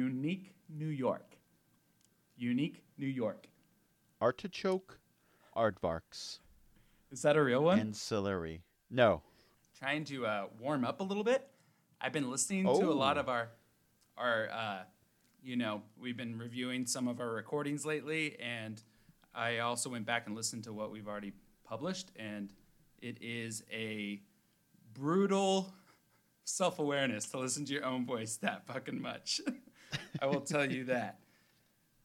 Unique New York. Unique New York. Artichoke, aardvarks, Is that a real one? and celery. No. trying to uh, warm up a little bit. I've been listening to a lot Oh. of our, our, uh, you know, we've been reviewing some of our recordings lately, and I also went back and listened to what we've already published, and it is a brutal self awareness to listen to your own voice that fucking much. I will tell you that.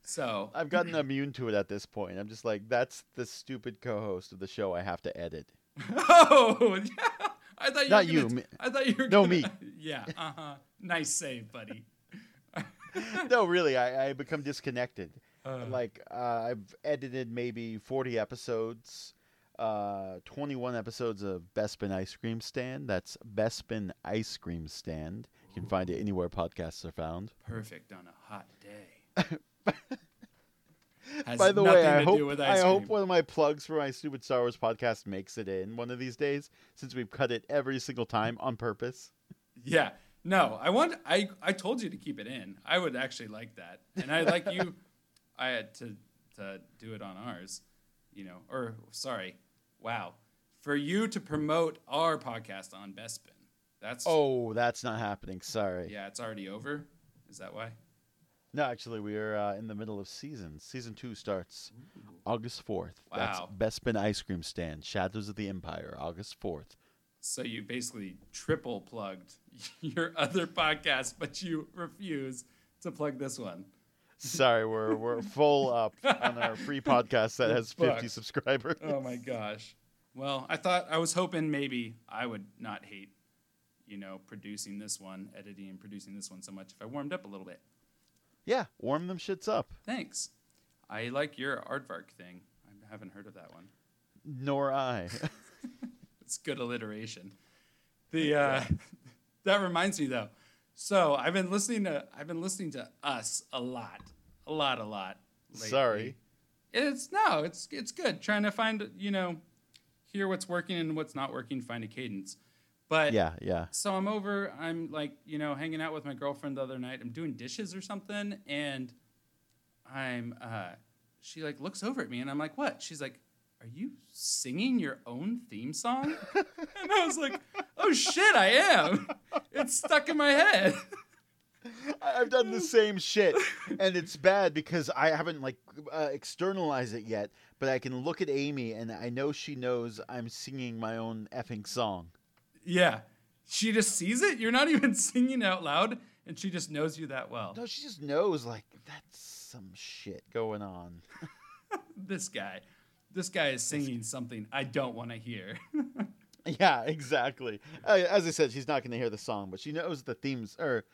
So I've gotten immune to it at this point. I'm just like, that's the stupid co-host of the show I have to edit. Oh, yeah. I thought you Not were you, gonna, me- I thought you were No, gonna, me. Yeah, uh huh. Nice save, buddy. no, really, I, I become disconnected. Uh, like uh, I've edited maybe 40 episodes, uh, 21 episodes of Bespin Ice Cream Stand. That's Bespin Ice Cream Stand. You can find it anywhere podcasts are found. perfect on a hot day. By the way, I hope I hope one of my plugs for my Stupid Star Wars podcast makes it in one of these days, since we've cut it every single time on purpose. Yeah, no, I want. I I told you to keep it in. I would actually like that, and I like you. I had to to do it on ours, you know. Or sorry, wow, for you to promote our podcast on Bespin. That's Oh, that's not happening. Sorry. yeah, it's already over. Is that why? No, actually, we are uh, in the middle of season. Season two starts August 4th. That's Wow. Bespin Ice Cream Stand, Shadows of the Empire, August 4th. So you basically triple plugged your other podcast, but you refuse to plug this one. Sorry, we're we're full up on our free podcast that has 50 subscribers. Oh my gosh. Well, I thought I was hoping maybe I would not hate, you know, producing this one, editing and producing this one so much if I warmed up a little bit. Yeah, warm them shits up. Thanks. I like your aardvark thing. I haven't heard of that one. Nor I. It's good alliteration. The uh, that reminds me though. So I've been listening to I've been listening to us a lot, a lot, a lot. lately. Sorry. It's no, it's it's good. Trying to find you know, hear what's working and what's not working, find a cadence. But Yeah, yeah. so I'm over. I'm like you know hanging out with my girlfriend the other night. I'm doing dishes or something, and I'm uh, she like looks over at me, and I'm like, what? She's like, are you singing your own theme song? and I was like, oh shit, I am. It's stuck in my head. I've done the same shit, and it's bad because I haven't like uh, externalized it yet. But I can look at Amy, and I know she knows I'm singing my own effing song. Yeah, she just sees it. You're not even singing out loud, and she just knows you that well. No, she just knows like that's some shit going on. This guy, this guy is singing something I don't want to hear. Yeah, exactly. Uh, as I said, she's not going to hear the song, but she knows the themes. Or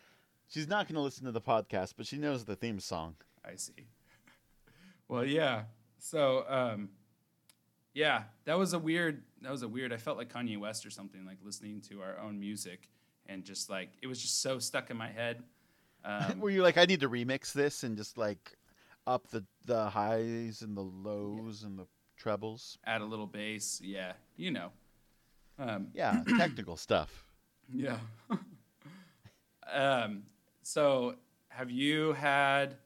she's not going to listen to the podcast, but she knows the theme song. I see. Well, yeah. So, um, yeah, that was a weird. That was a weird. I felt like Kanye West or something, like listening to our own music, and just like it was just so stuck in my head. Um, Were you like, I need to remix this and just like up the the highs and the lows and the trebles? add a little bass, yeah, you know. Um, Yeah, technical stuff. yeah. um, so, have you had?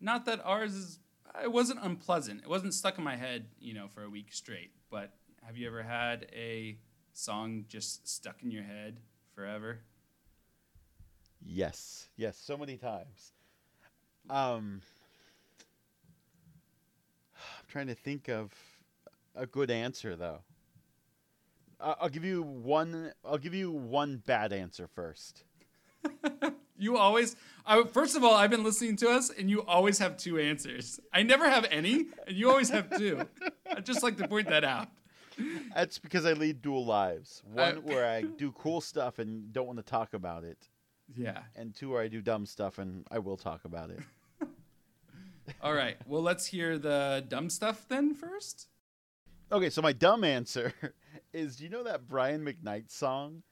Not that ours is. It wasn't unpleasant. It wasn't stuck in my head, you know, for a week straight. But have you ever had a song just stuck in your head forever? Yes, yes, so many times. Um, I'm trying to think of a good answer though. I'll give you one. I'll give you one bad answer first. You always. I, first of all, I've been listening to us, and you always have two answers. I never have any, and you always have two. I'd just like to point that out. That's because I lead dual lives. One Uh, where I do cool stuff and don't want to talk about it, Yeah. and two where I do dumb stuff and I will talk about it. All right. Well, let's hear the dumb stuff then first. Okay, so my dumb answer is do you know that Brian McKnight song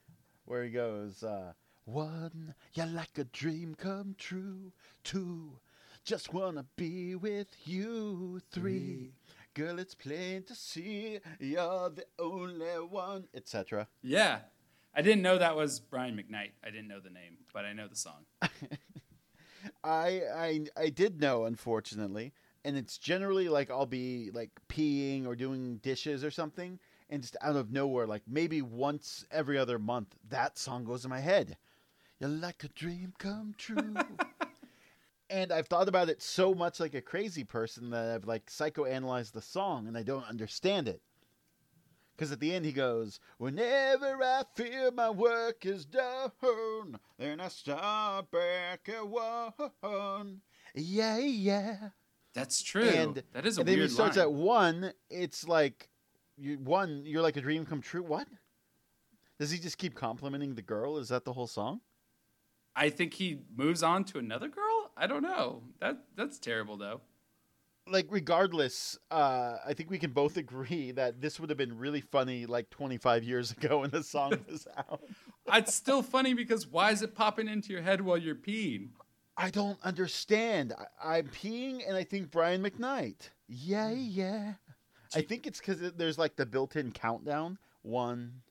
where he goes, uh, one, you're like a dream come true. Two, just wanna be with you. Three, girl, it's plain to see you're the only one, etc. Yeah. I didn't know that was Brian McKnight. I didn't know the name, but I know the song. I I I did know, unfortunately, and it's generally like I'll be like peeing or doing dishes or something, and just out of nowhere, like maybe once every other month, that song goes in my head. You're like a dream come true. and I've thought about it so much like a crazy person that I've like psychoanalyzed the song and I don't understand it. Because at the end he goes, Whenever I feel my work is done, then I start back at one. Yeah, yeah. That's true. And- that is a and then he starts line. at one. It's like, you, one, you're like a dream come true. What? Does he just keep complimenting the girl? Is that the whole song? I think he moves on to another girl. I don't know. That that's terrible though. like regardless uh i think we can both agree that this would have been really funny like 25 years ago when the song was out It's still funny because why is it popping into your head while you're peeing? i don't understand I, i'm peeing and i think brian mcknight yeah yeah i think it's because there's like the built-in countdown one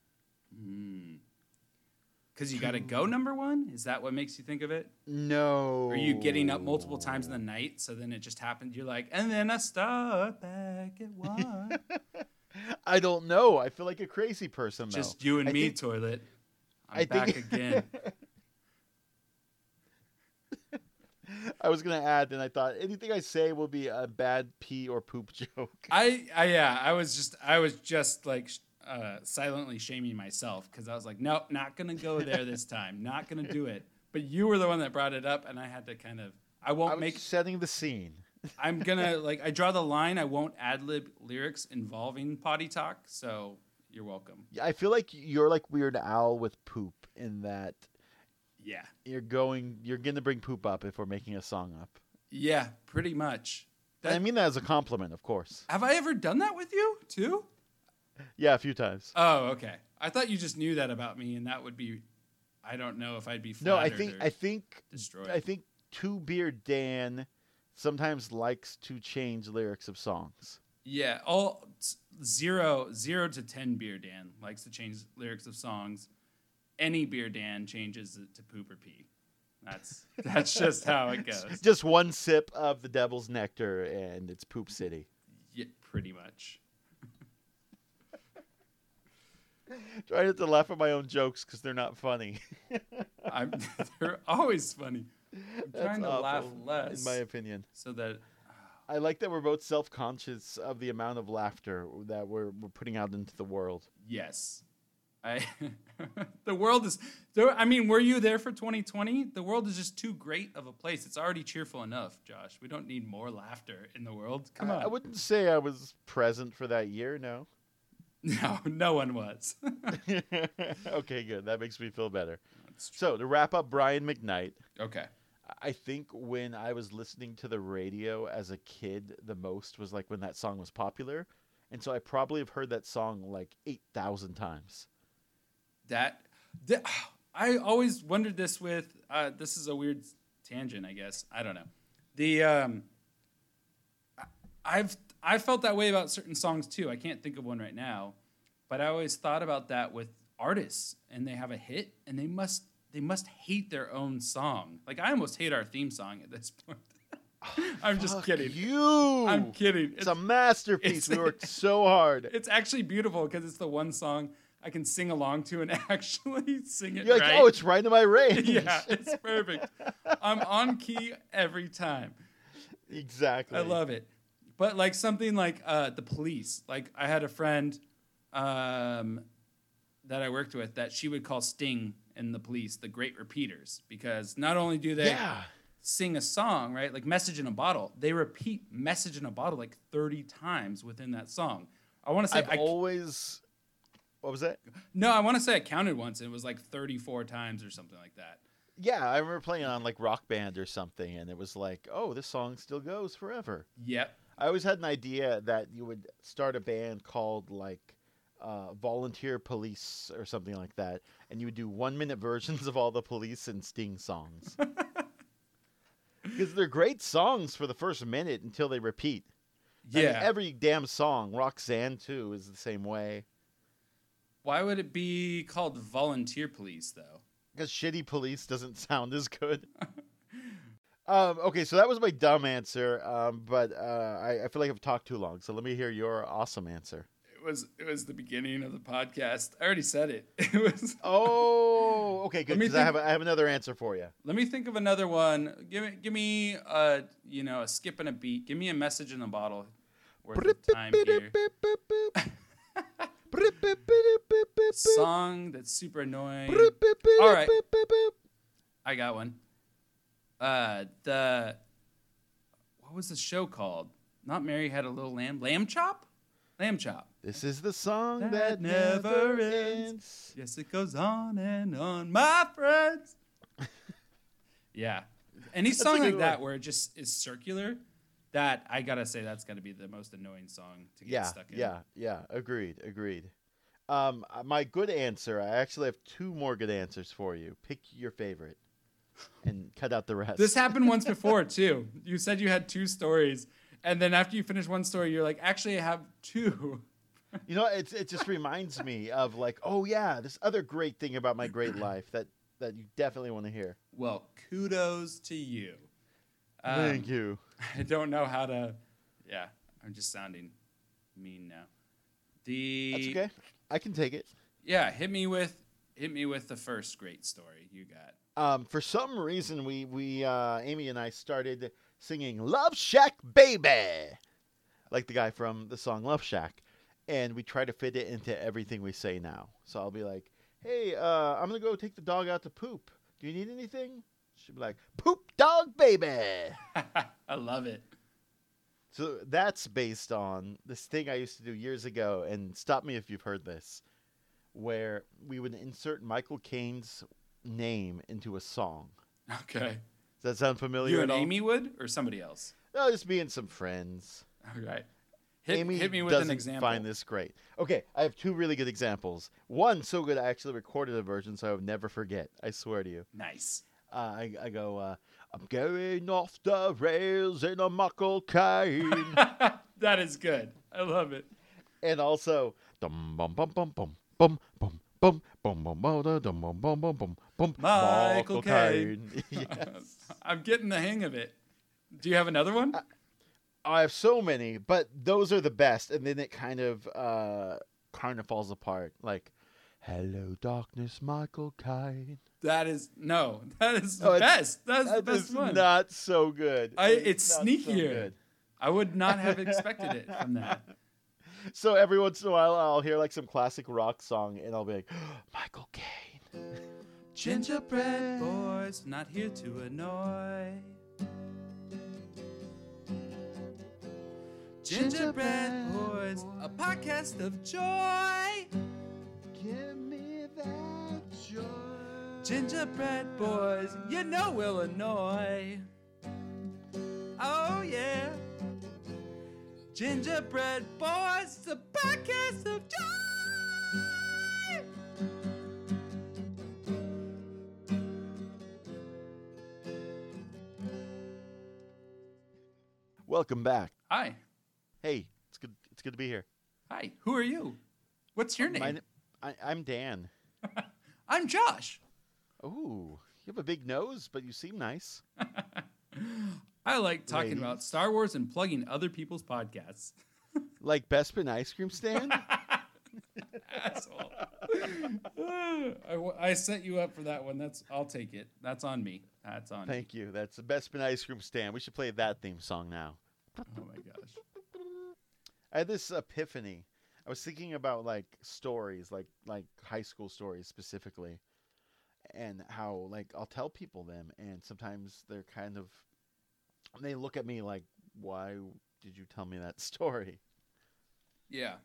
Because you got to go number one. Is that what makes you think of it? no Are you getting up multiple times in the night, so then it just happened? You're like, and then I start back at one. i don't know i feel like a crazy person though just you and I me, think- toilet. I'm I back think- again. i was gonna add and i thought anything i say will be a bad pee or poop joke I, I, yeah, I was just, I was just like uh, silently shaming myself because I was like, nope, not gonna go there this time, not gonna do it. But you were the one that brought it up, and I had to kind of, I won't i make, setting the scene I'm gonna like, I draw the line. I won't ad lib lyrics involving potty talk. So you're welcome. Yeah, I feel like you're like Weird Al with poop in that Yeah, you're going, you're gonna bring poop up if we're making a song up. yeah, pretty much. And I mean that as a compliment, of course. Have I ever done that with you too? Yeah, a few times. Oh, okay. I thought you just knew that about me, and that would be. I don't know if I'd be. No, I think I think destroyed. I think Two Beer Dan sometimes likes to change lyrics of songs. Yeah, all zero zero to ten beer Dan likes to change lyrics of songs. Any beer Dan changes it to poop or pee. That's that's just how it goes. Just one sip of the devil's nectar and it's Poop City. Yeah, pretty much. Trying not to laugh at my own jokes because they're not funny. I'm they're always funny. I'm That's trying to laugh less in my opinion. so that I like that we're both self-conscious of the amount of laughter that we're, we're putting out into the world. yes, I the world is there. I mean, were you there for 2020? The world is just too great of a place. It's already cheerful enough, Josh. We don't need more laughter in the world. Come on. I wouldn't say I was present for that year, no. No, no one was. okay, good. That makes me feel better. So, to wrap up Brian McKnight, Okay. I think when I was listening to the radio as a kid, the most was like when that song was popular. And so I probably have heard that song like 8,000 times. That, th- I always wondered this with uh, this is a weird tangent, I guess. I don't know. The um, I- I've I felt that way about certain songs too. I can't think of one right now, but I always thought about that with artists and they have a hit and they must they must hate their own song. Like I almost hate our theme song at this point. I'm just Fuck kidding. You! I'm kidding. It's a masterpiece. it's- we worked so hard. It's actually beautiful because it's the one song I can sing along to and actually sing it You're like, right. oh, it's right in my range. yeah, it's perfect. I'm on key every time. exactly. I love it. But like something like uh, the police. Like I had a friend um, that I worked with that she would call Sting and the police the great repeaters because not only do they Yeah. sing a song, right? Like Message in a Bottle, they repeat Message in a Bottle like 30 times within that song. I want to say I've I, always. What was that? no, I want to say I counted once and it was like 34 times or something like that. Yeah, I remember playing on like Rock Band or something, and it was like, oh, this song still goes forever. Yep. I always had an idea that you would start a band called like uh, Volunteer Police or something like that, and you would do one minute versions of all the Police and Sting songs. Because they're great songs for the first minute until they repeat. I mean, Yeah. every damn song, Roxanne too, is the same way. Why would it be called Volunteer Police though? Because Shitty Police doesn't sound as good. Um, okay, so that was my dumb answer. Um, but uh, I, I feel like I've talked too long. So let me hear your awesome answer. It was it was the beginning of the podcast. I already said it. It was. Oh, okay, good. Because I have a, I have another answer for you. Let me think of another one. Give me give me uh you know a skip and a beat. Give me a message in the bottle. Worth of time here. Song that's super annoying. All right. I got one. Uh, the what was the show called? Not Mary had a little lamb. Lamb chop. Lamb chop. This is the song that, That never never ends. Yes, it goes on and on, my friends. yeah, any song like that one. where it just is circular, that I gotta say that's gotta be the most annoying song to get Yeah, stuck in. yeah, yeah. Agreed, agreed. Um, uh, my good answer. I actually have two more good answers for you. Pick your favorite, and cut out the rest. This happened once before too. You said you had two stories, and then after you finish one story, you're like, actually, I have two. You know, it's it just reminds me of like, oh yeah, this other great thing about my great life that that you definitely want to hear. Well, kudos to you. Um, Thank you. I don't know how to. Yeah, I'm just sounding mean now. The That's okay. I can take it. Yeah, hit me with hit me with the first great story you got. Um, for some reason, we we uh, Amy and I started singing "Love Shack Baby," like the guy from the song "Love Shack," and we try to fit it into everything we say now. So I'll be like, "Hey, uh, I'm gonna go take the dog out to poop. Do you need anything?" She'll be like, "Poop dog baby." I love it. So that's based on this thing I used to do years ago, and stop me if you've heard this, where we would insert Michael Caine's name into a song. Okay. Does that sound familiar You and? Amy would, or somebody else? No, just me and some friends. All right. Hit, Amy hit me with doesn't an example. find this great. Okay, I have two really good examples. One so good I actually recorded a version so I would never forget. I swear to you. Nice. Uh, I, I go, uh, I'm going off the rails in a Michael Caine. that is good. I love it. and also, dum bum bum bum bum bum bum bum bum bum bum da, dum bum bum bum bum bum. Michael Caine. yes. I'm getting the hang of it. Do you have another one? I have so many, but those are the best. And then it kind of uh kind of falls apart. Like, hello darkness, Michael Caine. that is no. That is the Oh, best. That's the best is one. not so good. I- it's not so sneakier. good. I would not have expected it from that. So every once in a while, I'll hear like some classic rock song, and I'll be like, Michael Caine. Gingerbread boys, not here to annoy. Gingerbread boys, a podcast of joy. Give me that joy. Gingerbread boys, you know Illinois. Oh yeah. Gingerbread boys, the podcast of joy. Welcome back. Hi. Hey, it's good. It's good to be here. Hi. Who are you? What's your name? My I, I'm Dan. I'm Josh. Ooh, you have a big nose, but you seem nice. I like talking Ladies. about Star Wars and plugging other people's podcasts. Like Bespin ice cream stand. Asshole. I, I set you up for that one. That's I'll take it. That's on me. That's on me. Thank you. That's the Bespin ice cream stand. We should play that theme song now. Oh my gosh. I had this epiphany. I was thinking about like stories, like like high school stories specifically, and how like I'll tell people them, and sometimes they're kind of they look at me like, "Why did you tell me that story?" Yeah.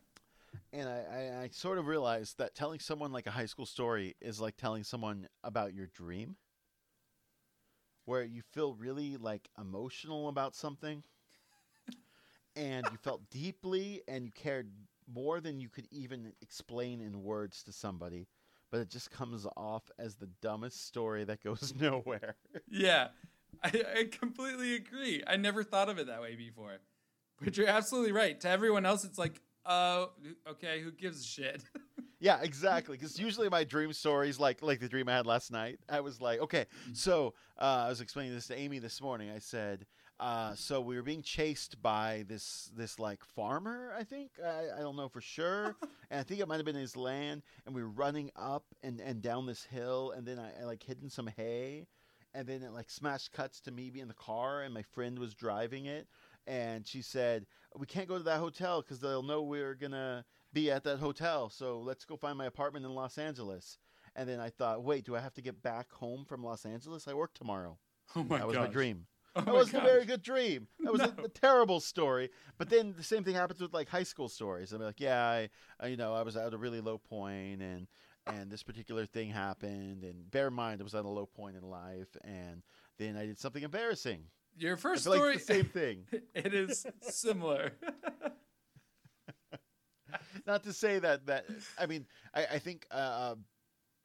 And I, I, I sort of realized that telling someone like a high school story is like telling someone about your dream, where you feel really like emotional about something, and you felt deeply and you cared more than you could even explain in words to somebody, but it just comes off as the dumbest story that goes nowhere. Yeah. I, I completely agree. I never thought of it that way before. But you're absolutely right. To everyone else, it's like, uh, okay, who gives a shit? Yeah, exactly. Because usually my dream stories, like like the dream I had last night, I was like, okay, so uh, I was explaining this to Amy this morning. I said, uh, so we were being chased by this this like farmer. I think I, I don't know for sure, and I think it might have been his land. And we were running up and and down this hill, and then I, I like hid in some hay, and then it like smash cuts to me being in the car, and my friend was driving it, and she said, we can't go to that hotel because they'll know we're gonna be at that hotel. So let's go find my apartment in Los Angeles. And then I thought, wait, do I have to get back home from Los Angeles? I work tomorrow. Oh my god. that was my dream. Oh that wasn't a very good dream. That was No. a, a terrible story. But then the same thing happens with like high school stories. I'm like, yeah, I, I, you know, I was at a really low point, and and this particular thing happened. And bear in mind, I was at a low point in life, and then I did something embarrassing. Your first like story. the same thing. it is similar. not to say that that I mean I, I think uh, a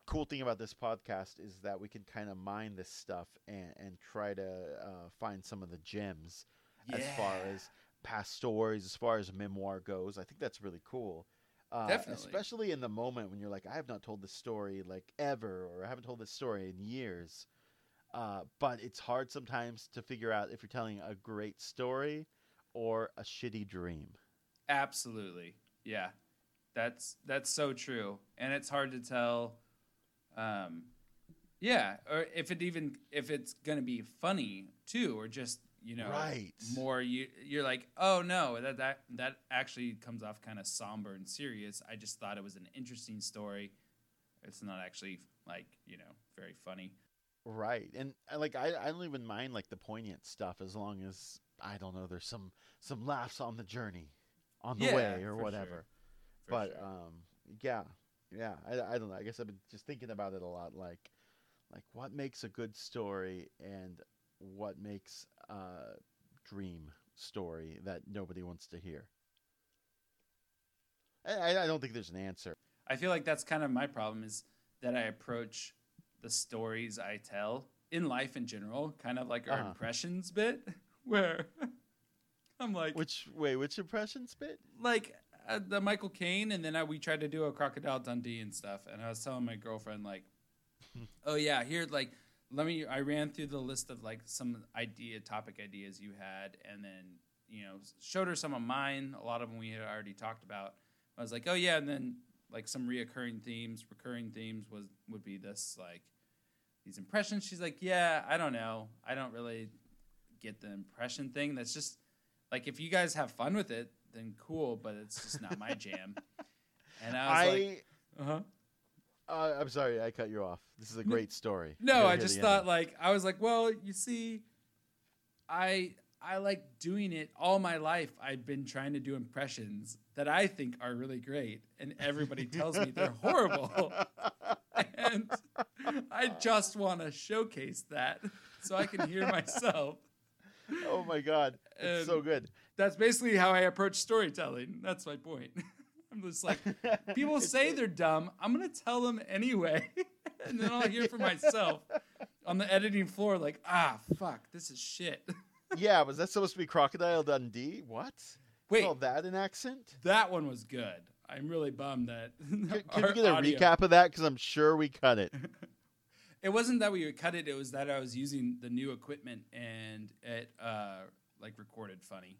cool thing about this podcast is that we can kind of mine this stuff and and try to uh, find some of the gems as far as past stories, as far as memoir goes. I think that's really cool. Uh, Definitely. especially in the moment when you're like, I have not told this story like ever, or I haven't told this story in years. Uh, but it's hard sometimes to figure out if you're telling a great story or a shitty dream. Absolutely. Yeah. That's that's so true. And it's hard to tell um yeah, or if it even if it's going to be funny too or just, you know, Right. more you you're like, "Oh no, that that that actually comes off kind of somber and serious. I just thought it was an interesting story. It's not actually like, you know, very funny." Right, and uh, like I, I don't even mind like the poignant stuff as long as I don't know there's some some laughs on the journey, on the Yeah, way or whatever. sure. But sure. um, yeah, yeah, I, I don't know. I guess I've been just thinking about it a lot. Like, like what makes a good story and what makes a dream story that nobody wants to hear. I, I- don't think there's an answer. I feel like that's kind of my problem is that I approach the stories I tell in life in general, kind of like our Uh-huh. impressions bit, where I'm like, Which way? Which impression spit? like uh, the Michael Caine, and then I, we tried to do a Crocodile Dundee and stuff, and I was telling my girlfriend like, oh yeah, here like let me. I ran through the list of like some idea topic ideas you had, and then you know showed her some of mine. A lot of them we had already talked about. I was like, oh yeah, and then like some reoccurring themes, recurring themes was would be this like these impressions. She's like, yeah, I don't know, I don't really get the impression thing. That's just like if you guys have fun with it, then cool, but it's just not my jam. And I was I. like, uh huh. Uh, I'm sorry, I cut you off. This is a great story. No, I just thought like I was like, well, you see, I I like doing it all my life. I've been trying to do impressions that I think are really great, and everybody tells me they're horrible. and I just want to showcase that so I can hear myself. oh my god, it's so good. That's basically how I approach storytelling. That's my point. I'm just like, people say they're dumb. I'm gonna tell them anyway, and then I'll hear for myself on the editing floor. Like, ah, fuck, this is shit. yeah, was that supposed to be Crocodile Dundee? What? Wait, Call that an accent? that one was good. I'm really bummed that. Can, can we get a audio- recap of that? Because I'm sure we cut it. It wasn't that we cut it. It was that I was using the new equipment and it uh like recorded funny.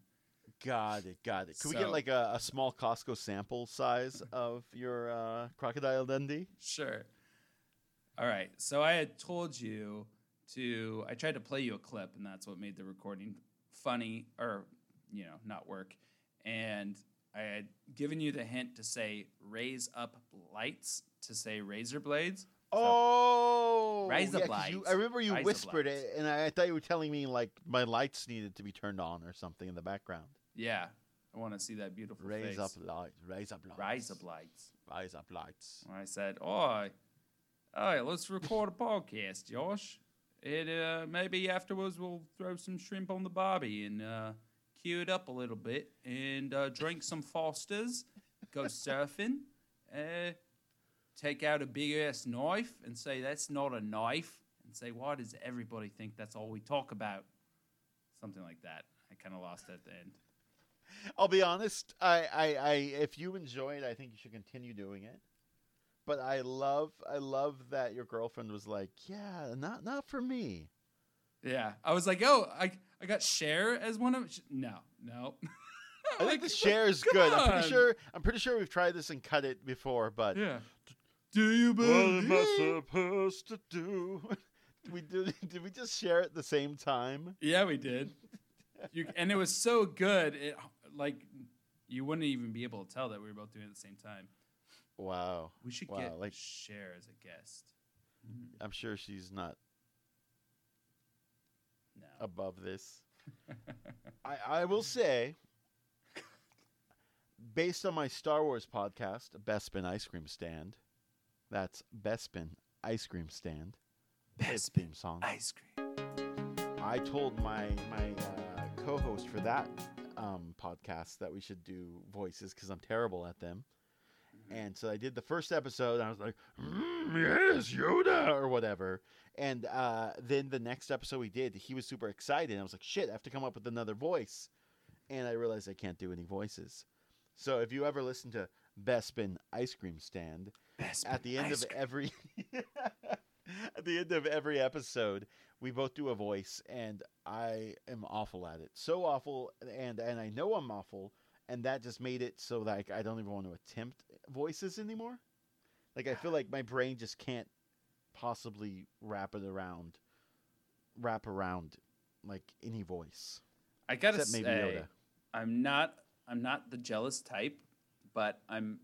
Got it, got it. Could we get like a, a small Costco sample size of your uh, Crocodile Dundee? Sure. All right. So I had told you to. I tried to play you a clip, and that's what made the recording funny, or you know, not work. And I had given you the hint to say "raise up lights" to say razor blades. Oh, Razor yeah, 'cause you, blades. I remember you whispered it, and I, I thought you were telling me like my lights needed to be turned on or something in the background. Yeah, I want to see that beautiful Raise face. up lights. Raise up lights. Rise up lights. Rise up lights. I said, "Oh, oh, let's record a podcast, Josh. And uh, maybe afterwards we'll throw some shrimp on the barbie and uh, cue it up a little bit and uh, drink some Fosters, go surfing, uh, take out a big ass knife and say that's not a knife, and say why does everybody think that's all we talk about? Something like that. I kind of lost at the end. I'll be honest. I, I, I, if you enjoy it, I think you should continue doing it. but I love I love that your girlfriend was like, yeah, not not for me. Yeah, I was like, oh, I I got Cher as one of. No, no. I think the Cher is come good. I'm pretty sure. I'm pretty sure we've tried this and cut it before, but Yeah. Do you what am I believe? supposed to do? we did. Did we just share at the same time? Yeah, we did. You, and it was so good. It like you wouldn't even be able to tell that we were both doing it at the same time. Wow. We should Wow, get like- Cher as a guest. I'm sure she's not No. above this. I, I will say, based on my Star Wars podcast, Bespin Ice Cream Stand, that's Bespin Ice Cream Stand, Bespin theme song. Ice cream. I told my my uh, co-host for that um, podcast that we should do voices because I'm terrible at them. And so I did the first episode. And I was like, mm, "Yes, Yoda," or whatever. And uh, then the next episode we did, he was super excited. I was like, "Shit, I have to come up with another voice." And I realized I can't do any voices. So if you ever listen to Bespin Ice Cream Stand, Best at the end of every at the end of every episode we both do a voice and i am awful at it so awful and and i know i'm awful and that just made it so like i don't even want to attempt voices anymore like i feel like my brain just can't possibly wrap it around wrap around like any voice I gotta except say, maybe yoda I'm not. I'm not the jealous type, but I'm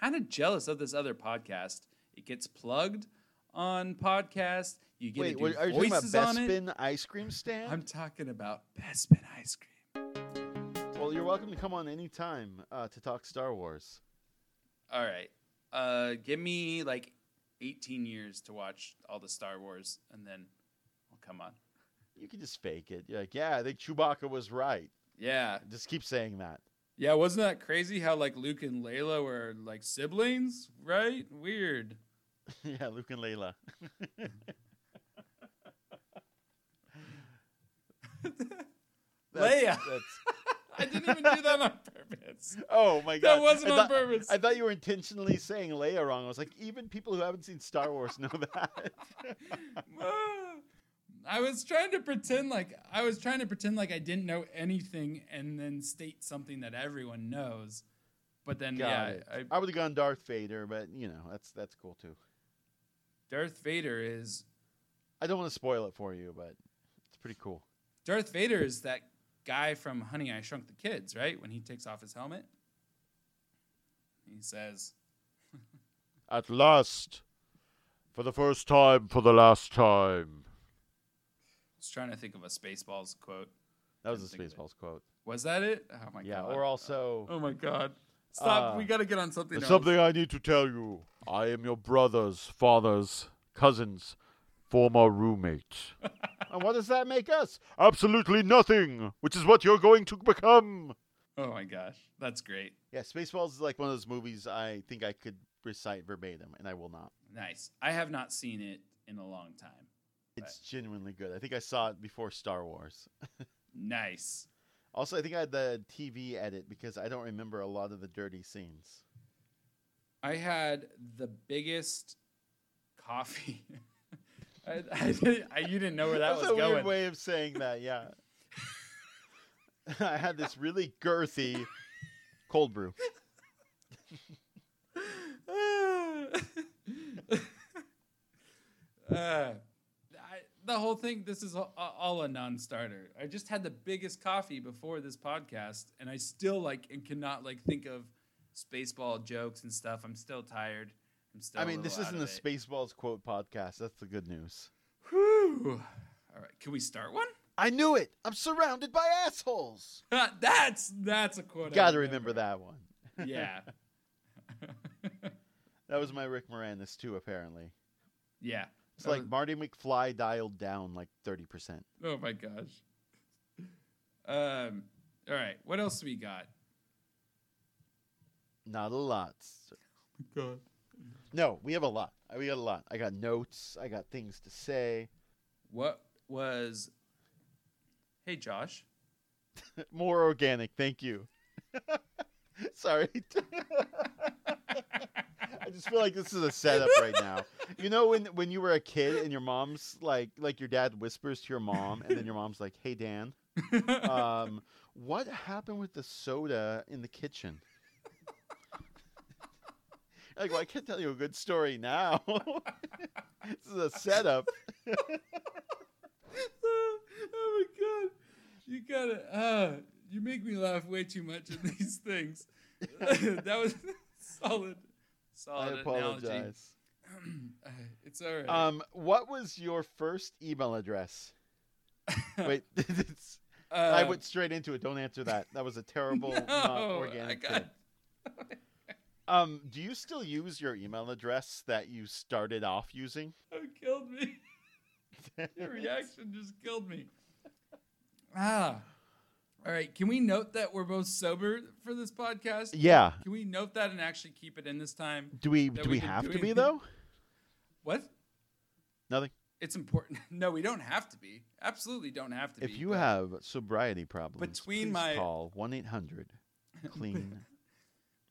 kind of jealous of this other podcast. It gets plugged on podcast. You get wait to do are you talking about voices on it. bespin ice cream stand I'm talking about Bespin ice cream. well you're welcome to come on anytime uh, to talk star wars All right. Uh, give me like 18 years to watch all the Star Wars, and then I'll come on. You can just fake it. You're like, yeah, I think Chewbacca was right. Yeah, Just keep saying that. yeah. Wasn't that crazy? How like Luke and Layla were like siblings, right? Weird. yeah, Luke and Layla. Leia. I didn't even do that on purpose. oh my god. That wasn't I on thought, purpose. I thought you were intentionally saying Leia wrong. I was like, even people who haven't seen Star Wars know that. I was trying to pretend like I was trying to pretend like I didn't know anything and then state something that everyone knows. But then Got yeah. I, I would have gone Darth Vader, but you know, that's that's cool too. Darth Vader is I don't want to spoil it for you, but it's pretty cool. Darth Vader is that guy from Honey I Shrunk the Kids, right? When he takes off his helmet. He says, At last, for the first time, for the last time. I was trying to think of a Spaceballs quote. That was a Couldn't think of it. Spaceballs quote. Was that it? Oh my yeah, god. or also. Oh my god. Stop. Uh, we got to get on something There's else. something I need to tell you. I am your brother's father's cousin's former roommate. and what does that make us? Absolutely nothing, which is what you're going to become. Oh my gosh. That's great. Yeah, Spaceballs is like one of those movies I think I could recite verbatim, and I will not. Nice. I have not seen it in a long time. It's genuinely good. I think I saw it before Star Wars. Nice. Also, I think I had the TV edit because I don't remember a lot of the dirty scenes. I had the biggest coffee. I, I, didn't- I- you didn't know where that That's was a going. weird way of saying that. Yeah. I had this really girthy cold brew. uh, the whole thing, this is all, a non-starter. I just had the biggest coffee before this podcast, and I still like and cannot like think of spaceball jokes and stuff. I'm still tired. I'm still. I mean, this isn't a. Spaceballs quote podcast. That's the good news. Whew. All right, can we start one? I knew it. I'm surrounded by assholes. that's that's a quote. Got to remember that one. Yeah. That was my Rick Moranis too. Apparently, yeah. It's like was- Marty McFly dialed down like thirty percent. Oh my gosh. Um. All right. What else we got? Not a lot. God. No, we have a lot. We got a lot. I got notes. I got things to say. What was? Hey, Josh. More organic. Thank you. Sorry. I just feel like this is a setup right now. You know when when you were a kid and your mom's like like your dad whispers to your mom and then your mom's like, "Hey Dan, um, what happened with the soda in the kitchen?" like, well, I can't tell you a good story now. this is a setup. oh my god, you gotta. Uh, you make me laugh way too much at these things. that was solid, I solid analogy. apologize. It's all right. Um, what was your first email address? Wait, it's, I Uh, went straight into it. Don't answer that. That was a terrible, not organic. I got. Um, do you still use your email address that you started off using? That killed me. Your reaction just killed me. Ah. All right. Can we note that we're both sober for this podcast? yeah. Can we note that and actually keep it in this time? Do we do we we have do to be though? What? Nothing. It's important. No, we don't have to be. Absolutely don't have to be. If you have sobriety problems, Between my- call one eight hundred clean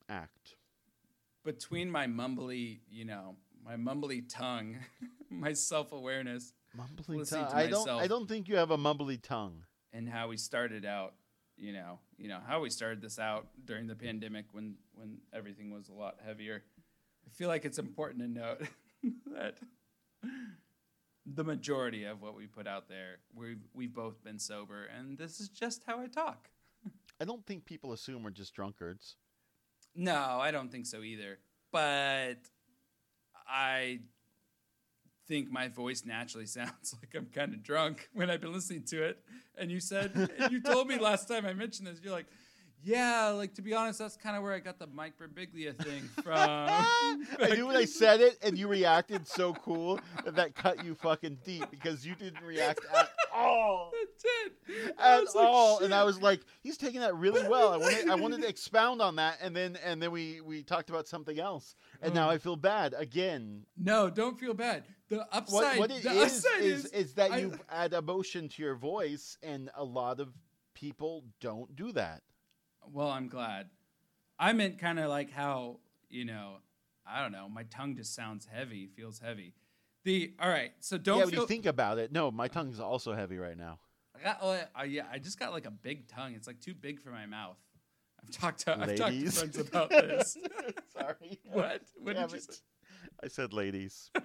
act. between my mumbly, you know, my mumbly tongue, my self-awareness, Mumbly tongue. to I don't. I don't think you have a mumbly tongue. and how we started out, you know, you know how we started this out during the pandemic when when everything was a lot heavier. I feel like it's important to note that the majority of what we put out there, we've we've both been sober, and this is just how I talk. I don't think people assume we're just drunkards. No, I don't think so either. But I think my voice naturally sounds like I'm kind of drunk when I've been listening to it. And you said, you told me last time I mentioned this, you're like, yeah, like to be honest, that's kind of where I got the Mike Birbiglia thing from. I knew when I said it, and you reacted so cool that that cut you fucking deep because you didn't react at all. It did. I At like, all, and I was like, "He's taking that really well." I wanted, I wanted to expound on that, and then, and then we we talked about something else, and now Oh. I feel bad again. no, don't feel bad. The upside, What what it the is upside is is, is that I- you add emotion to your voice, and a lot of people don't do that. Well, I'm glad. I meant kind of like how, you know, I don't know, my tongue just sounds heavy, feels heavy. The all right, so don't yeah, when feel you think about it, no, my tongue's also heavy right now. I got oh, I, yeah, I just got like a big tongue. It's like too big for my mouth. I've talked to I've talked to friends about this. Sorry. what? What Damn did you say? I said ladies.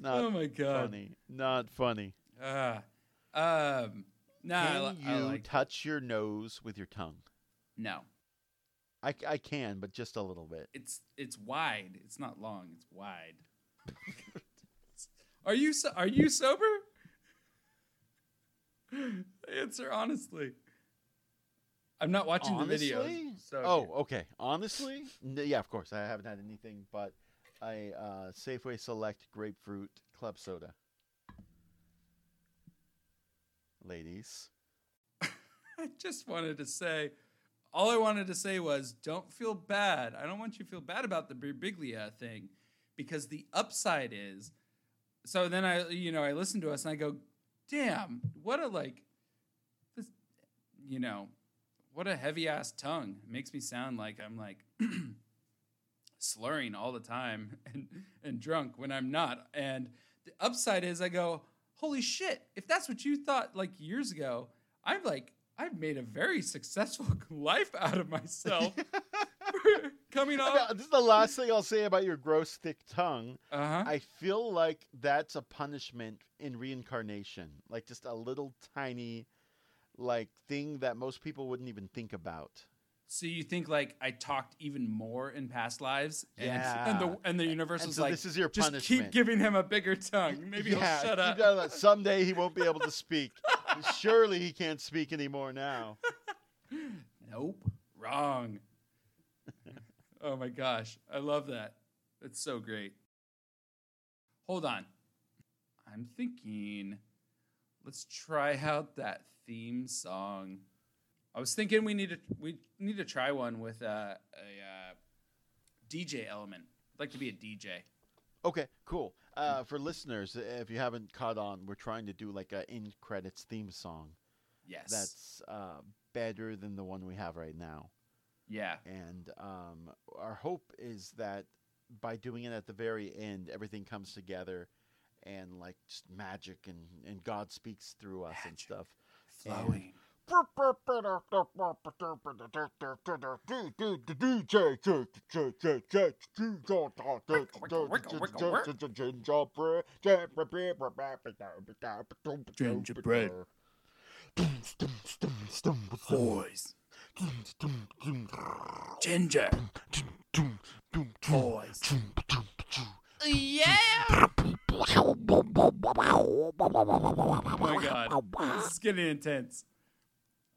Not oh my god. funny. Not funny. Ah. um nah, I, Can li- you I like touch your nose with your tongue? no. I, I can, but just a little bit. It's it's wide. It's not long. It's wide. are you so, are you sober? Answer honestly. I'm not watching the video. So Oh, okay. Honestly, yeah, of course. I haven't had anything but a uh, Safeway Select grapefruit club soda. Ladies, I just wanted to say, all I wanted to say was, don't feel bad. I don't want you to feel bad about the Birbiglia thing, because the upside is. So then I, you know, I listen to us and I go, damn, what a like, this, you know, what a heavy ass tongue. It makes me sound like I'm like slurring all the time and and drunk when I'm not. And the upside is I go, holy shit, if that's what you thought like years ago, I'm like, I've made a very successful life out of myself. Coming off. mean, this is the last thing I'll say about your gross, thick tongue. Uh huh. I feel like that's a punishment in reincarnation, like just a little tiny, like thing that most people wouldn't even think about. So you think like I talked even more in past lives, and and Yeah. the and the universe And was so like, this is your just punishment. keep giving him a bigger tongue. Maybe yeah, he'll shut up. that up. Someday he won't be able to speak. Surely he can't speak anymore now. Nope, wrong. oh my gosh, I love that. That's so great. Hold on. I'm thinking let's try out that theme song. I was thinking we need to we need to try one with a, a uh, DJ element. I'd like to be a DJ. Okay, cool. Uh, for listeners, if you haven't caught on, we're trying to do like a in credits theme song Yes. that's uh, better than the one we have right now. Yeah. and um, our hope is that by doing it at the very end, everything comes together, and like just magic and and God speaks through us and stuff. Flowing. Gingerbread. Boys. Ginger. Boys. Yeah. Oh my god. This is getting intense.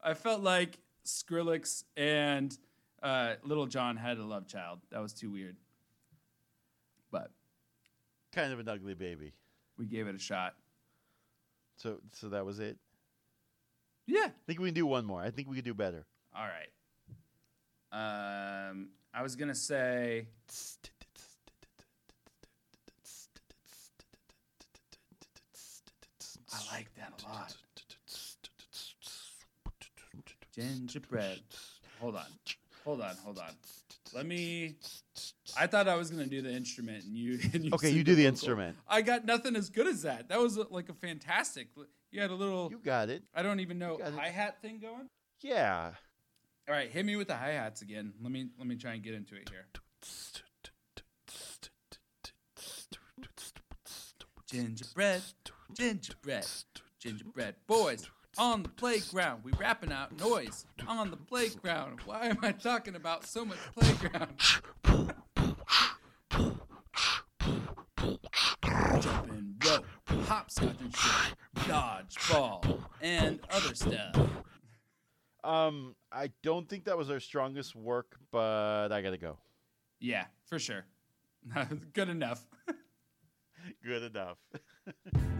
I felt like Skrillex and uh, Lil Jon had a love child. That was too weird. But Kind of an ugly baby. we gave it a shot. So so that was it. Yeah. I think we can do one more. I think we can do better. All right. Um, I was gonna say I like that a lot. Gingerbread. Hold on. Hold on. Hold on. Let me. I thought I was gonna do the instrument, and you. And you Okay, you do the vocal. instrument. I got nothing as good as that. That was uh, like a fantastic. You had a little. You got it. I don't even know hi hat thing going. Yeah. All right, hit me with the hi hats again. Let me let me try and get into it here. Gingerbread, gingerbread, gingerbread boys on the playground. We rapping out noise on the playground. Why am I talking about so much playground? Jump and rope, hopscotch and shit, dodge ball, and other stuff. Um, I don't think that was our strongest work, but I gotta go. Yeah, for sure. Good enough. Good enough.